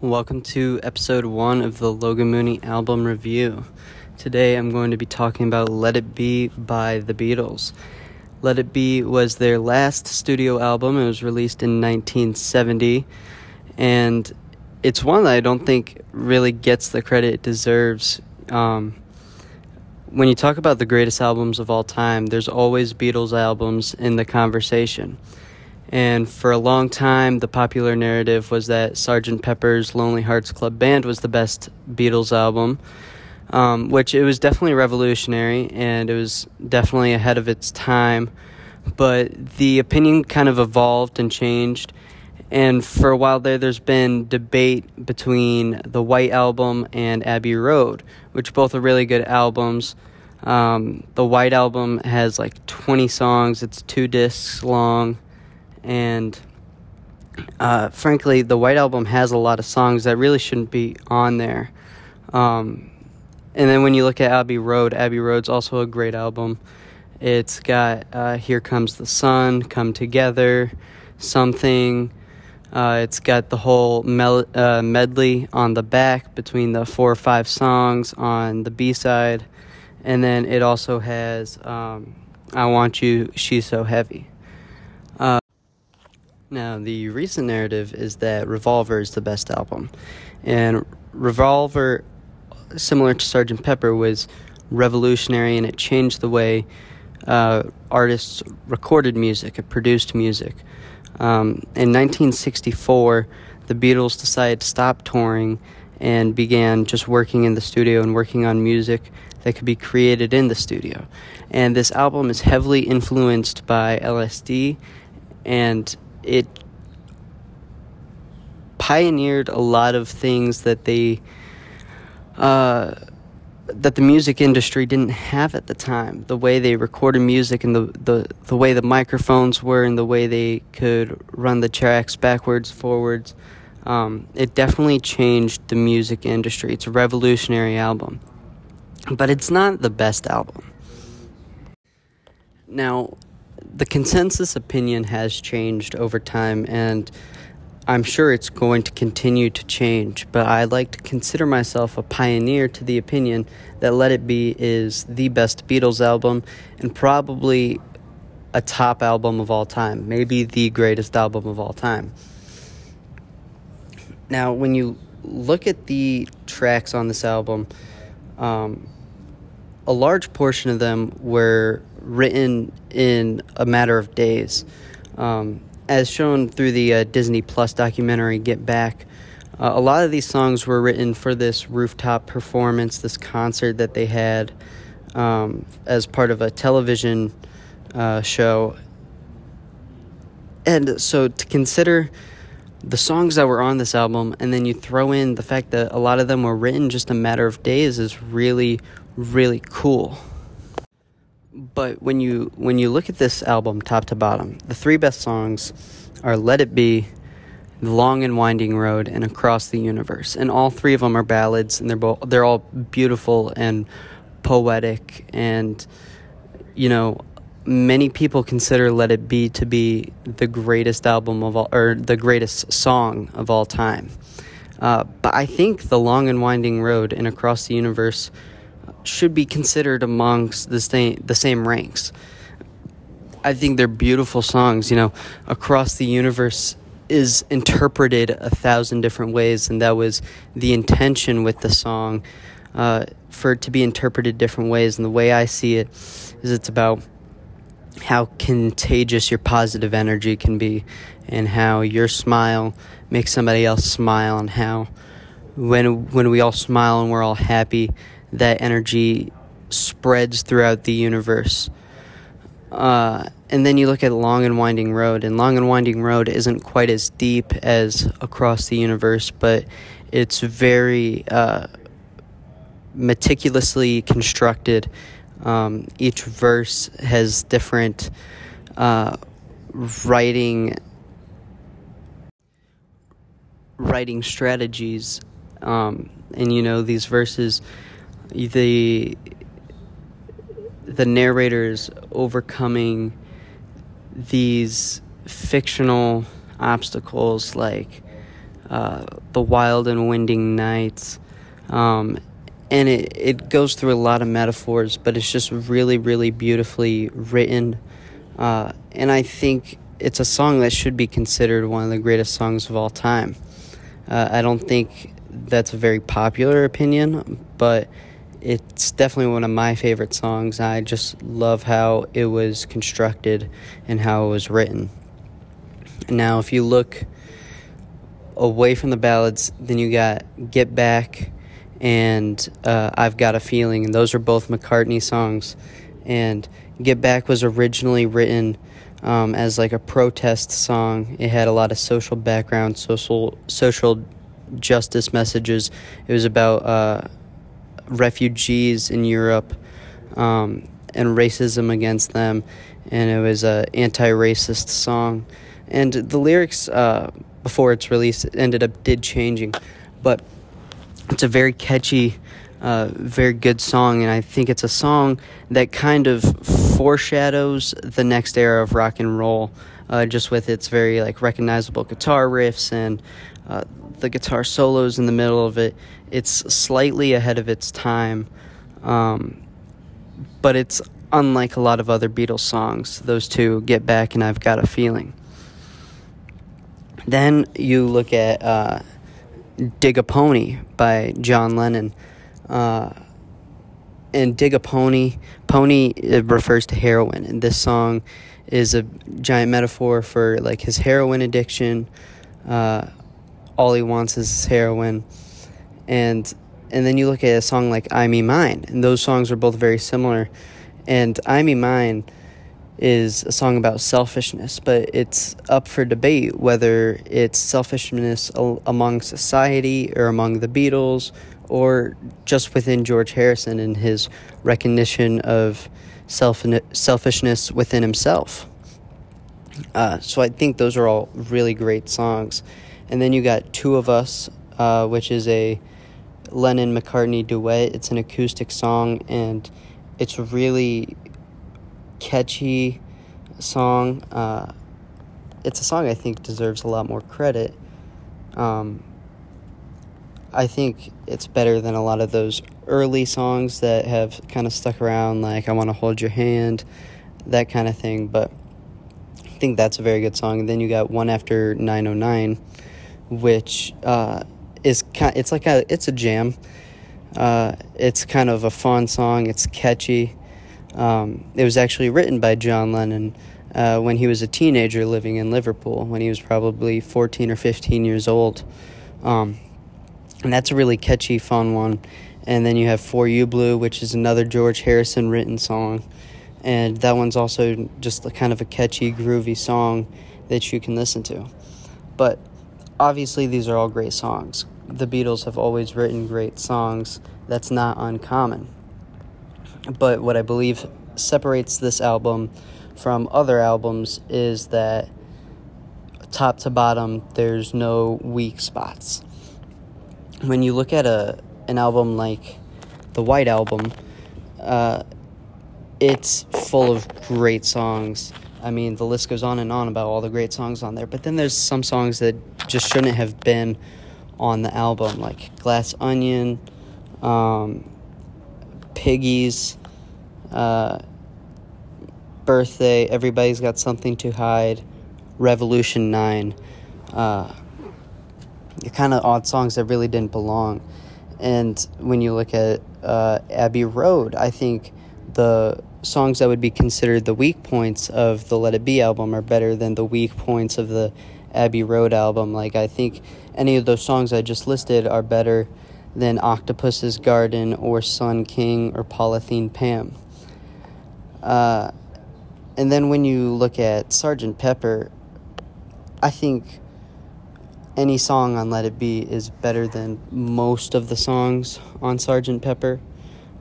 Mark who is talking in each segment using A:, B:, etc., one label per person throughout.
A: Welcome to episode one of the Logan Mooney album review. Today I'm going to be talking about Let It Be by the Beatles. Let It Be was their last studio album. It was released in 1970, and it's one that I don't think really gets the credit it deserves. Um, when you talk about the greatest albums of all time, there's always Beatles albums in the conversation. And for a long time, the popular narrative was that Sgt. Pepper's Lonely Hearts Club Band was the best Beatles album, um, which it was definitely revolutionary and it was definitely ahead of its time. But the opinion kind of evolved and changed. And for a while there, there's been debate between the White Album and Abbey Road, which both are really good albums. Um, the White Album has like 20 songs, it's two discs long and uh, frankly, the White Album has a lot of songs that really shouldn't be on there. Um, and then when you look at Abbey Road, Abbey Road's also a great album. It's got uh, Here Comes the Sun, Come Together, Something. Uh, it's got the whole mel- uh, medley on the back between the four or five songs on the B side. And then it also has um, I Want You, She's So Heavy. Now, the recent narrative is that Revolver is the best album. And Revolver, similar to Sgt. Pepper, was revolutionary and it changed the way uh, artists recorded music, it produced music. Um, in 1964, the Beatles decided to stop touring and began just working in the studio and working on music that could be created in the studio. And this album is heavily influenced by LSD and it pioneered a lot of things that they uh, that the music industry didn't have at the time. The way they recorded music and the, the, the way the microphones were and the way they could run the tracks backwards, forwards. Um, it definitely changed the music industry. It's a revolutionary album. But it's not the best album. Now, the consensus opinion has changed over time, and I'm sure it's going to continue to change. But I like to consider myself a pioneer to the opinion that Let It Be is the best Beatles album and probably a top album of all time, maybe the greatest album of all time. Now, when you look at the tracks on this album, um, a large portion of them were written in a matter of days. Um, as shown through the uh, Disney Plus documentary Get Back, uh, a lot of these songs were written for this rooftop performance, this concert that they had um, as part of a television uh, show. And so to consider the songs that were on this album, and then you throw in the fact that a lot of them were written just a matter of days, is really, really cool. But when you when you look at this album top to bottom, the three best songs are "Let It Be," "The Long and Winding Road," and "Across the Universe." And all three of them are ballads, and they're both they're all beautiful and poetic. And you know, many people consider "Let It Be" to be the greatest album of all, or the greatest song of all time. Uh, but I think "The Long and Winding Road" and "Across the Universe." Should be considered amongst the same the same ranks. I think they're beautiful songs. You know, across the universe is interpreted a thousand different ways, and that was the intention with the song uh, for it to be interpreted different ways. And the way I see it is, it's about how contagious your positive energy can be, and how your smile makes somebody else smile, and how when when we all smile and we're all happy that energy spreads throughout the universe. Uh, and then you look at Long and Winding Road, and Long and Winding Road isn't quite as deep as Across the Universe, but it's very uh, meticulously constructed. Um, each verse has different uh, writing writing strategies, um, and you know these verses the the narrators overcoming these fictional obstacles like uh, the wild and winding nights. Um, and it, it goes through a lot of metaphors, but it's just really, really beautifully written. Uh, and I think it's a song that should be considered one of the greatest songs of all time. Uh, I don't think that's a very popular opinion, but it's definitely one of my favorite songs. I just love how it was constructed and how it was written. Now, if you look away from the ballads, then you got Get Back and uh, I've Got a Feeling, and those are both McCartney songs. And Get Back was originally written um, as like a protest song. It had a lot of social background, social social justice messages. It was about uh, refugees in Europe um, and racism against them, and it was a anti-racist song. And the lyrics uh, before its release ended up did changing, but it's a very catchy. Uh, very good song, and I think it's a song that kind of foreshadows the next era of rock and roll, uh, just with its very like recognizable guitar riffs and uh, the guitar solos in the middle of it. It's slightly ahead of its time, um, but it's unlike a lot of other Beatles songs. Those two, Get Back and I've Got a Feeling. Then you look at uh, Dig a Pony by John Lennon. Uh, and Dig a Pony, pony refers to heroin, and this song is a giant metaphor for like his heroin addiction. Uh, all he wants is heroin, and and then you look at a song like "I Me Mine," and those songs are both very similar. And "I Me Mine" is a song about selfishness, but it's up for debate whether it's selfishness among society or among the Beatles or just within George Harrison and his recognition of self selfishness within himself. Uh, so I think those are all really great songs. And then you got Two of Us, uh, which is a Lennon McCartney duet. It's an acoustic song and it's really catchy song. Uh, it's a song I think deserves a lot more credit. Um, I think it's better than a lot of those early songs that have kind of stuck around, like I Want to Hold Your Hand, that kind of thing. But I think that's a very good song. And then you got One After 909, which uh, is kind it's like a it's a jam. Uh, it's kind of a fun song. It's catchy. Um, it was actually written by John Lennon uh, when he was a teenager living in Liverpool, when he was probably 14 or 15 years old. Um, and that's a really catchy, fun one. And then you have For You Blue, which is another George Harrison written song. And that one's also just kind of a catchy, groovy song that you can listen to. But obviously, these are all great songs. The Beatles have always written great songs. That's not uncommon. But what I believe separates this album from other albums is that top to bottom, there's no weak spots. When you look at a an album like the White Album, uh, it's full of great songs. I mean, the list goes on and on about all the great songs on there. But then there's some songs that just shouldn't have been on the album, like Glass Onion, um, Piggies, uh, Birthday, Everybody's Got Something to Hide, Revolution 9. Uh, kind of odd songs that really didn't belong. And when you look at uh, Abbey Road, I think the songs that would be considered the weak points of the Let It Be album are better than the weak points of the Abbey Road album. Like, I think any of those songs I just listed are better than Octopus's Garden or Sun King or Polythene Pam. Uh, and then when you look at Sergeant Pepper, I think any song on Let It Be is better than most of the songs on Sergeant Pepper.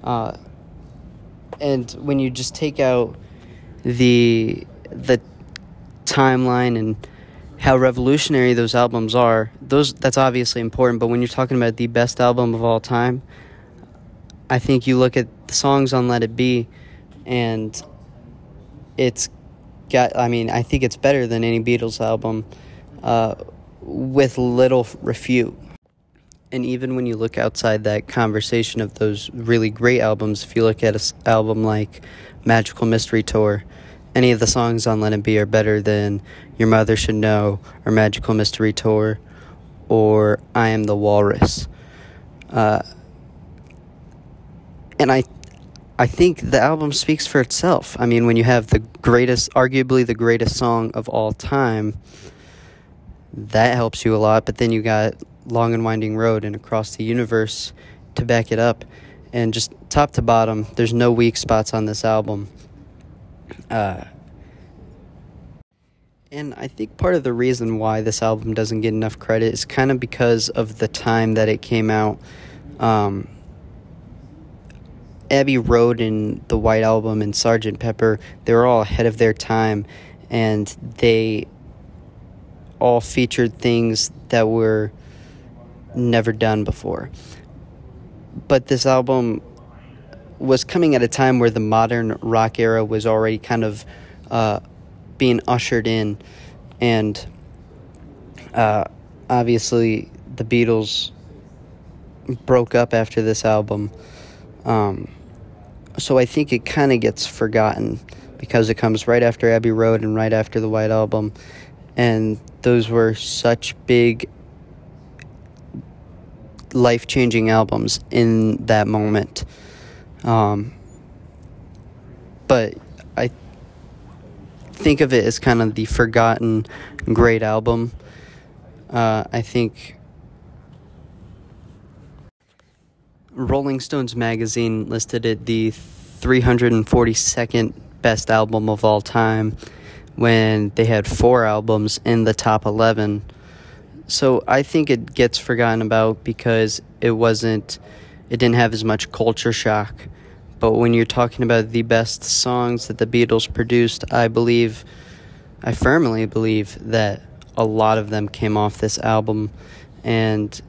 A: Uh, and when you just take out the the timeline and how revolutionary those albums are, those that's obviously important. But when you're talking about the best album of all time, I think you look at the songs on Let It Be, and it's got. I mean, I think it's better than any Beatles album. Uh, with little refute. And even when you look outside that conversation of those really great albums, if you look at an album like Magical Mystery Tour, any of the songs on Let It Be are better than Your Mother Should Know or Magical Mystery Tour or I Am the Walrus. Uh, and I I think the album speaks for itself. I mean, when you have the greatest, arguably the greatest song of all time, that helps you a lot. But then you got Long and Winding Road and Across the Universe to back it up. And just top to bottom, there's no weak spots on this album. Uh, and I think part of the reason why this album doesn't get enough credit is kind of because of the time that it came out. Um, Abbey Road and the White Album and Sgt. Pepper, they were all ahead of their time and they all featured things that were never done before. But this album was coming at a time where the modern rock era was already kind of uh, being ushered in, and uh, obviously the Beatles broke up after this album. Um, so I think it kind of gets forgotten because it comes right after Abbey Road and right after the White Album. And those were such big life changing albums in that moment. Um, but I think of it as kind of the forgotten great album. Uh, I think Rolling Stones magazine listed it the 342nd best album of all time when they had four albums in the top 11. So I think it gets forgotten about because it wasn't, it didn't have as much culture shock. But when you're talking about the best songs that the Beatles produced, I believe, I firmly believe that a lot of them came off this album. And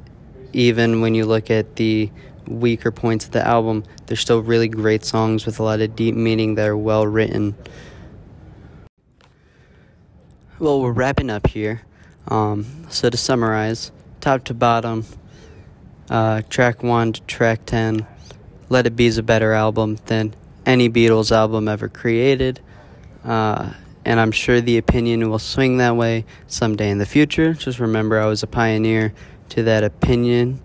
A: even when you look at the weaker points of the album, they're still really great songs with a lot of deep meaning that are well written. Well, we're wrapping up here. Um, so to summarize, top to bottom, uh, track one to track ten, Let It Be is a better album than any Beatles album ever created. Uh, and I'm sure the opinion will swing that way someday in the future. Just remember, I was a pioneer to that opinion.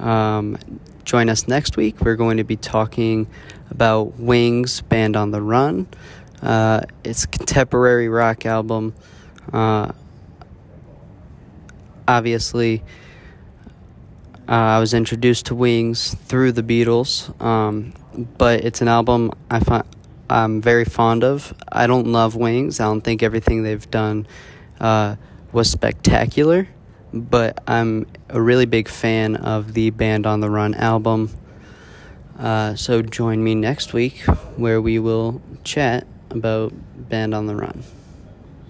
A: Um, Join us next week. We're going to be talking about Wings, Band on the Run. Uh, it's a contemporary rock album. Uh, obviously, uh, I was introduced to Wings through the Beatles, um, but it's an album I find I'm very fond of. I don't love Wings. I don't think everything they've done uh, was spectacular but I'm a really big fan of the Band on the Run album. Uh, so join me next week where we will chat about Band on the Run.